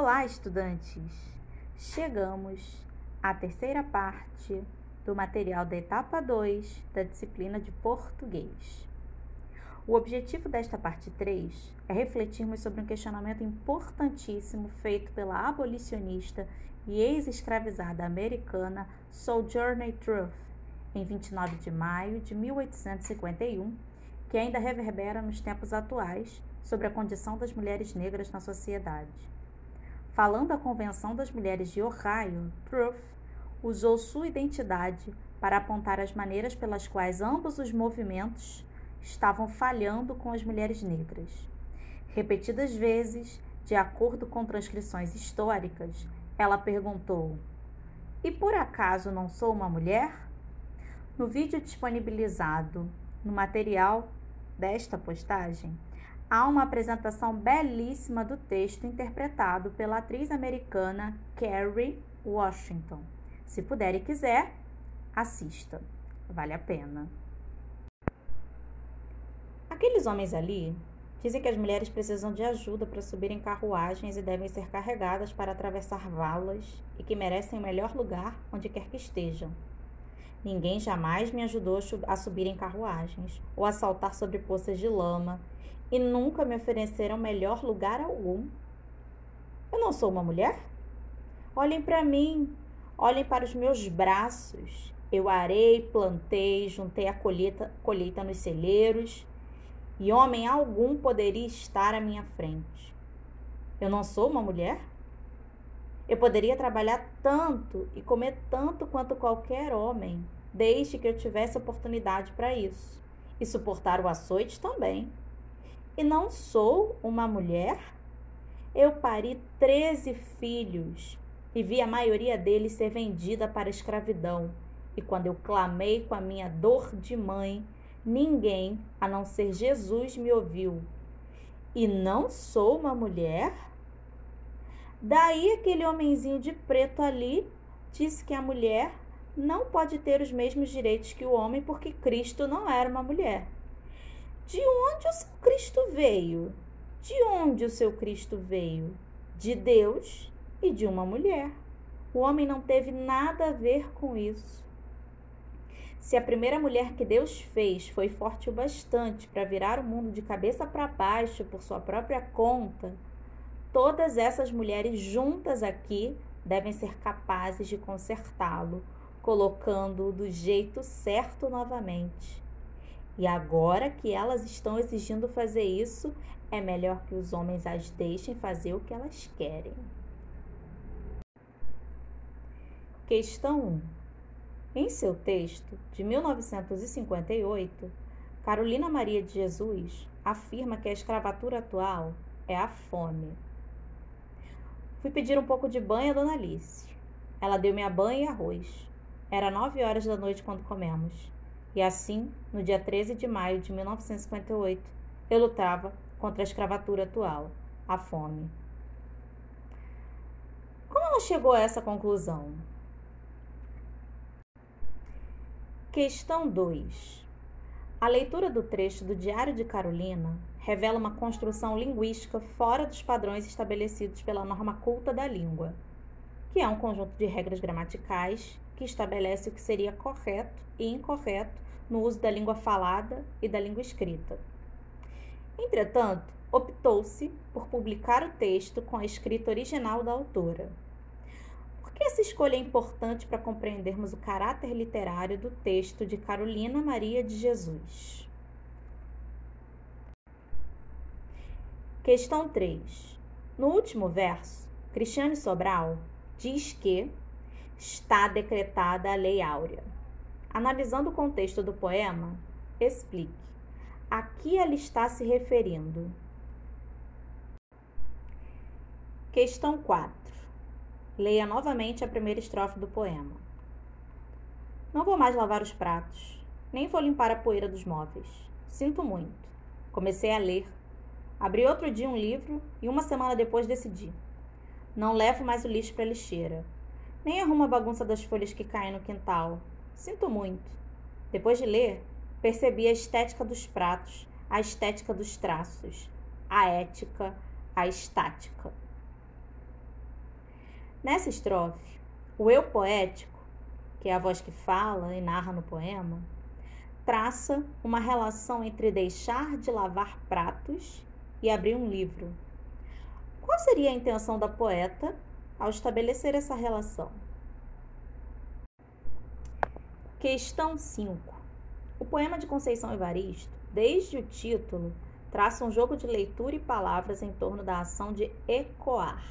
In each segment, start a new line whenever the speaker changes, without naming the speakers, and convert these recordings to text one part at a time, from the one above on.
Olá, estudantes! Chegamos à terceira parte do material da etapa 2 da disciplina de português. O objetivo desta parte 3 é refletirmos sobre um questionamento importantíssimo feito pela abolicionista e ex-escravizada americana Sojourner Truth em 29 de maio de 1851, que ainda reverbera nos tempos atuais sobre a condição das mulheres negras na sociedade. Falando à Convenção das Mulheres de Ohio, Truth usou sua identidade para apontar as maneiras pelas quais ambos os movimentos estavam falhando com as mulheres negras. Repetidas vezes, de acordo com transcrições históricas, ela perguntou: E por acaso não sou uma mulher? No vídeo disponibilizado no material desta postagem, há uma apresentação belíssima do texto interpretado pela atriz americana Kerry Washington. Se puder e quiser, assista, vale a pena. Aqueles homens ali dizem que as mulheres precisam de ajuda para subir em carruagens e devem ser carregadas para atravessar valas e que merecem o melhor lugar onde quer que estejam. Ninguém jamais me ajudou a subir em carruagens ou a saltar sobre poças de lama e nunca me ofereceram melhor lugar algum. Eu não sou uma mulher? Olhem para mim, olhem para os meus braços. Eu arei, plantei, juntei a colheita, colheita nos celeiros e homem algum poderia estar à minha frente. Eu não sou uma mulher? Eu poderia trabalhar tanto e comer tanto quanto qualquer homem, desde que eu tivesse oportunidade para isso, e suportar o açoite também. E não sou uma mulher? Eu pari 13 filhos e vi a maioria deles ser vendida para a escravidão. E quando eu clamei com a minha dor de mãe, Ninguém, a não ser Jesus, me ouviu. E não sou uma mulher? Daí aquele homenzinho de preto ali disse que a mulher não pode ter os mesmos direitos que o homem porque Cristo não era uma mulher. De onde o seu Cristo veio? De onde o seu Cristo veio? De Deus e de uma mulher. O homem não teve nada a ver com isso. Se a primeira mulher que Deus fez foi forte o bastante para virar o mundo de cabeça para baixo por sua própria conta, todas essas mulheres juntas aqui devem ser capazes de consertá-lo, colocando-o do jeito certo novamente. E agora que elas estão exigindo fazer isso, é melhor que os homens as deixem fazer o que elas querem. Questão 1. Em seu texto, de 1958, Carolina Maria de Jesus afirma que a escravatura atual é a fome. Fui pedir um pouco de banho a Dona Alice. Ela deu-me a banho e arroz. Era nove horas da noite quando comemos. E assim, no dia 13 de maio de 1958, eu lutava contra a escravatura atual, a fome. Como ela chegou a essa conclusão? Questão 2. A leitura do trecho do Diário de Carolina revela uma construção linguística fora dos padrões estabelecidos pela norma culta da língua, que é um conjunto de regras gramaticais que estabelece o que seria correto e incorreto no uso da língua falada e da língua escrita. Entretanto, optou-se por publicar o texto com a escrita original da autora que essa escolha é importante para compreendermos o caráter literário do texto de Carolina Maria de Jesus? Questão 3. No último verso, Cristiane Sobral diz que está decretada a Lei Áurea. Analisando o contexto do poema, explique. A que ela está se referindo? Questão 4. Leia novamente a primeira estrofe do poema. Não vou mais lavar os pratos, nem vou limpar a poeira dos móveis. Sinto muito. Comecei a ler. Abri outro dia um livro e uma semana depois decidi. Não levo mais o lixo para a lixeira. Nem arrumo a bagunça das folhas que caem no quintal. Sinto muito. Depois de ler, percebi a estética dos pratos, a estética dos traços, a ética, a estática. Nessa estrofe, o eu poético, que é a voz que fala e narra no poema, traça uma relação entre deixar de lavar pratos e abrir um livro. Qual seria a intenção da poeta ao estabelecer essa relação? Questão 5. O poema de Conceição Evaristo, desde o título, traça um jogo de leitura e palavras em torno da ação de ecoar.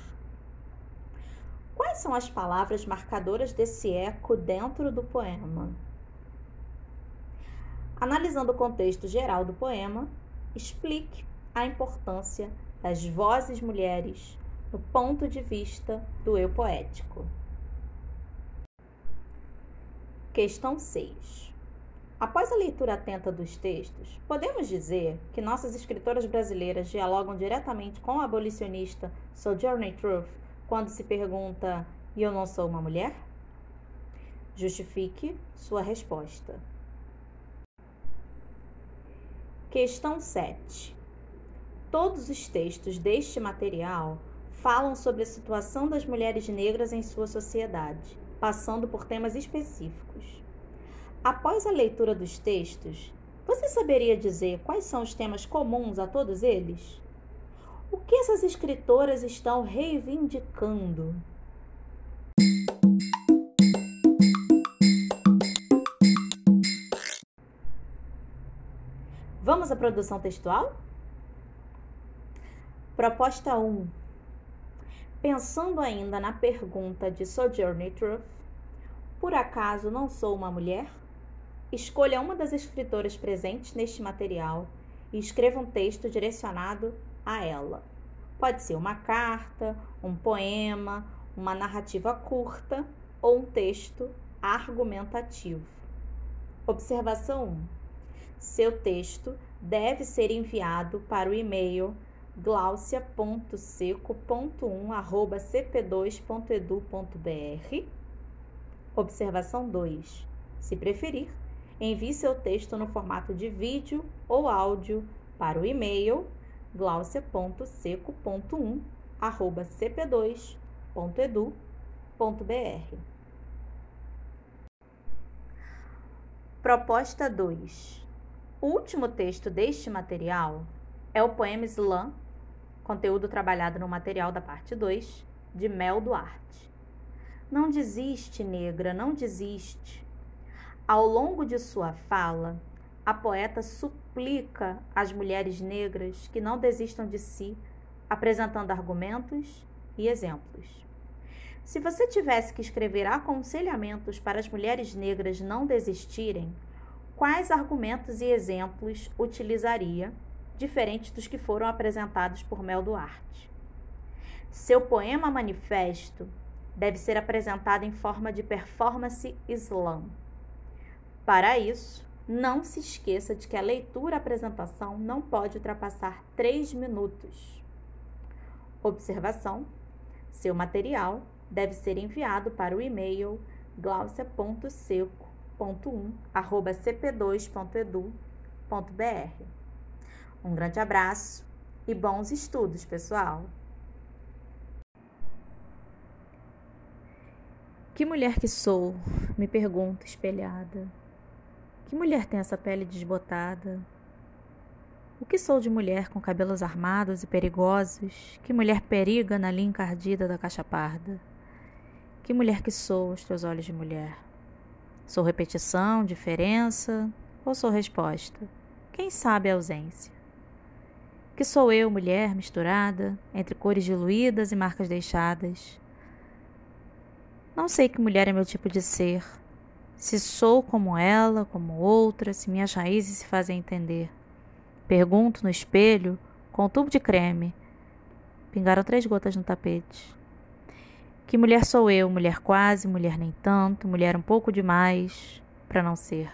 Quais são as palavras marcadoras desse eco dentro do poema? Analisando o contexto geral do poema, explique a importância das vozes mulheres no ponto de vista do eu poético. Questão 6. Após a leitura atenta dos textos, podemos dizer que nossas escritoras brasileiras dialogam diretamente com o abolicionista Sojourner Truth quando se pergunta: E eu não sou uma mulher? Justifique sua resposta. Questão 7. Todos os textos deste material falam sobre a situação das mulheres negras em sua sociedade, passando por temas específicos. Após a leitura dos textos, você saberia dizer quais são os temas comuns a todos eles? O que essas escritoras estão reivindicando? Vamos à produção textual? Proposta 1. Pensando ainda na pergunta de Sojourner Truth, por acaso não sou uma mulher? Escolha uma das escritoras presentes neste material e escreva um texto direcionado a ela. Pode ser uma carta, um poema, uma narrativa curta ou um texto argumentativo. Observação 1. Seu texto deve ser enviado para o e-mail glaucia.seco.1@cp2.edu.br. Observação 2. Se preferir, Envie seu texto no formato de vídeo ou áudio para o e-mail glaucia.seco.1@cp2.edu.br. Proposta 2. O último texto deste material é o poema Slam, conteúdo trabalhado no material da parte 2, de Mel Duarte. Não desiste, negra, não desiste. Ao longo de sua fala, a poeta suplica às mulheres negras que não desistam de si, apresentando argumentos e exemplos. Se você tivesse que escrever aconselhamentos para as mulheres negras não desistirem, quais argumentos e exemplos utilizaria, diferentes dos que foram apresentados por Mel Duarte? Seu poema manifesto deve ser apresentado em forma de performance slam para isso, não se esqueça de que a leitura-apresentação não pode ultrapassar 3 minutos. Observação: seu material deve ser enviado para o e-mail glaucia.seco.1@cp2.edu.br. Um grande abraço e bons estudos, pessoal! Que mulher que sou? Me pergunto espelhada. Que mulher tem essa pele desbotada? O que sou de mulher com cabelos armados e perigosos? Que mulher periga na linha encardida da caixa parda? Que mulher que sou aos teus olhos de mulher? Sou repetição, diferença ou sou resposta? Quem sabe a ausência? Que sou eu, mulher misturada, entre cores diluídas e marcas deixadas? Não sei que mulher é meu tipo de ser, se sou como ela, como outra, se minhas raízes se fazem entender. Pergunto no espelho, com um tubo de creme. Pingaram três gotas no tapete. Que mulher sou eu? Mulher quase, mulher nem tanto, mulher um pouco demais, para não ser.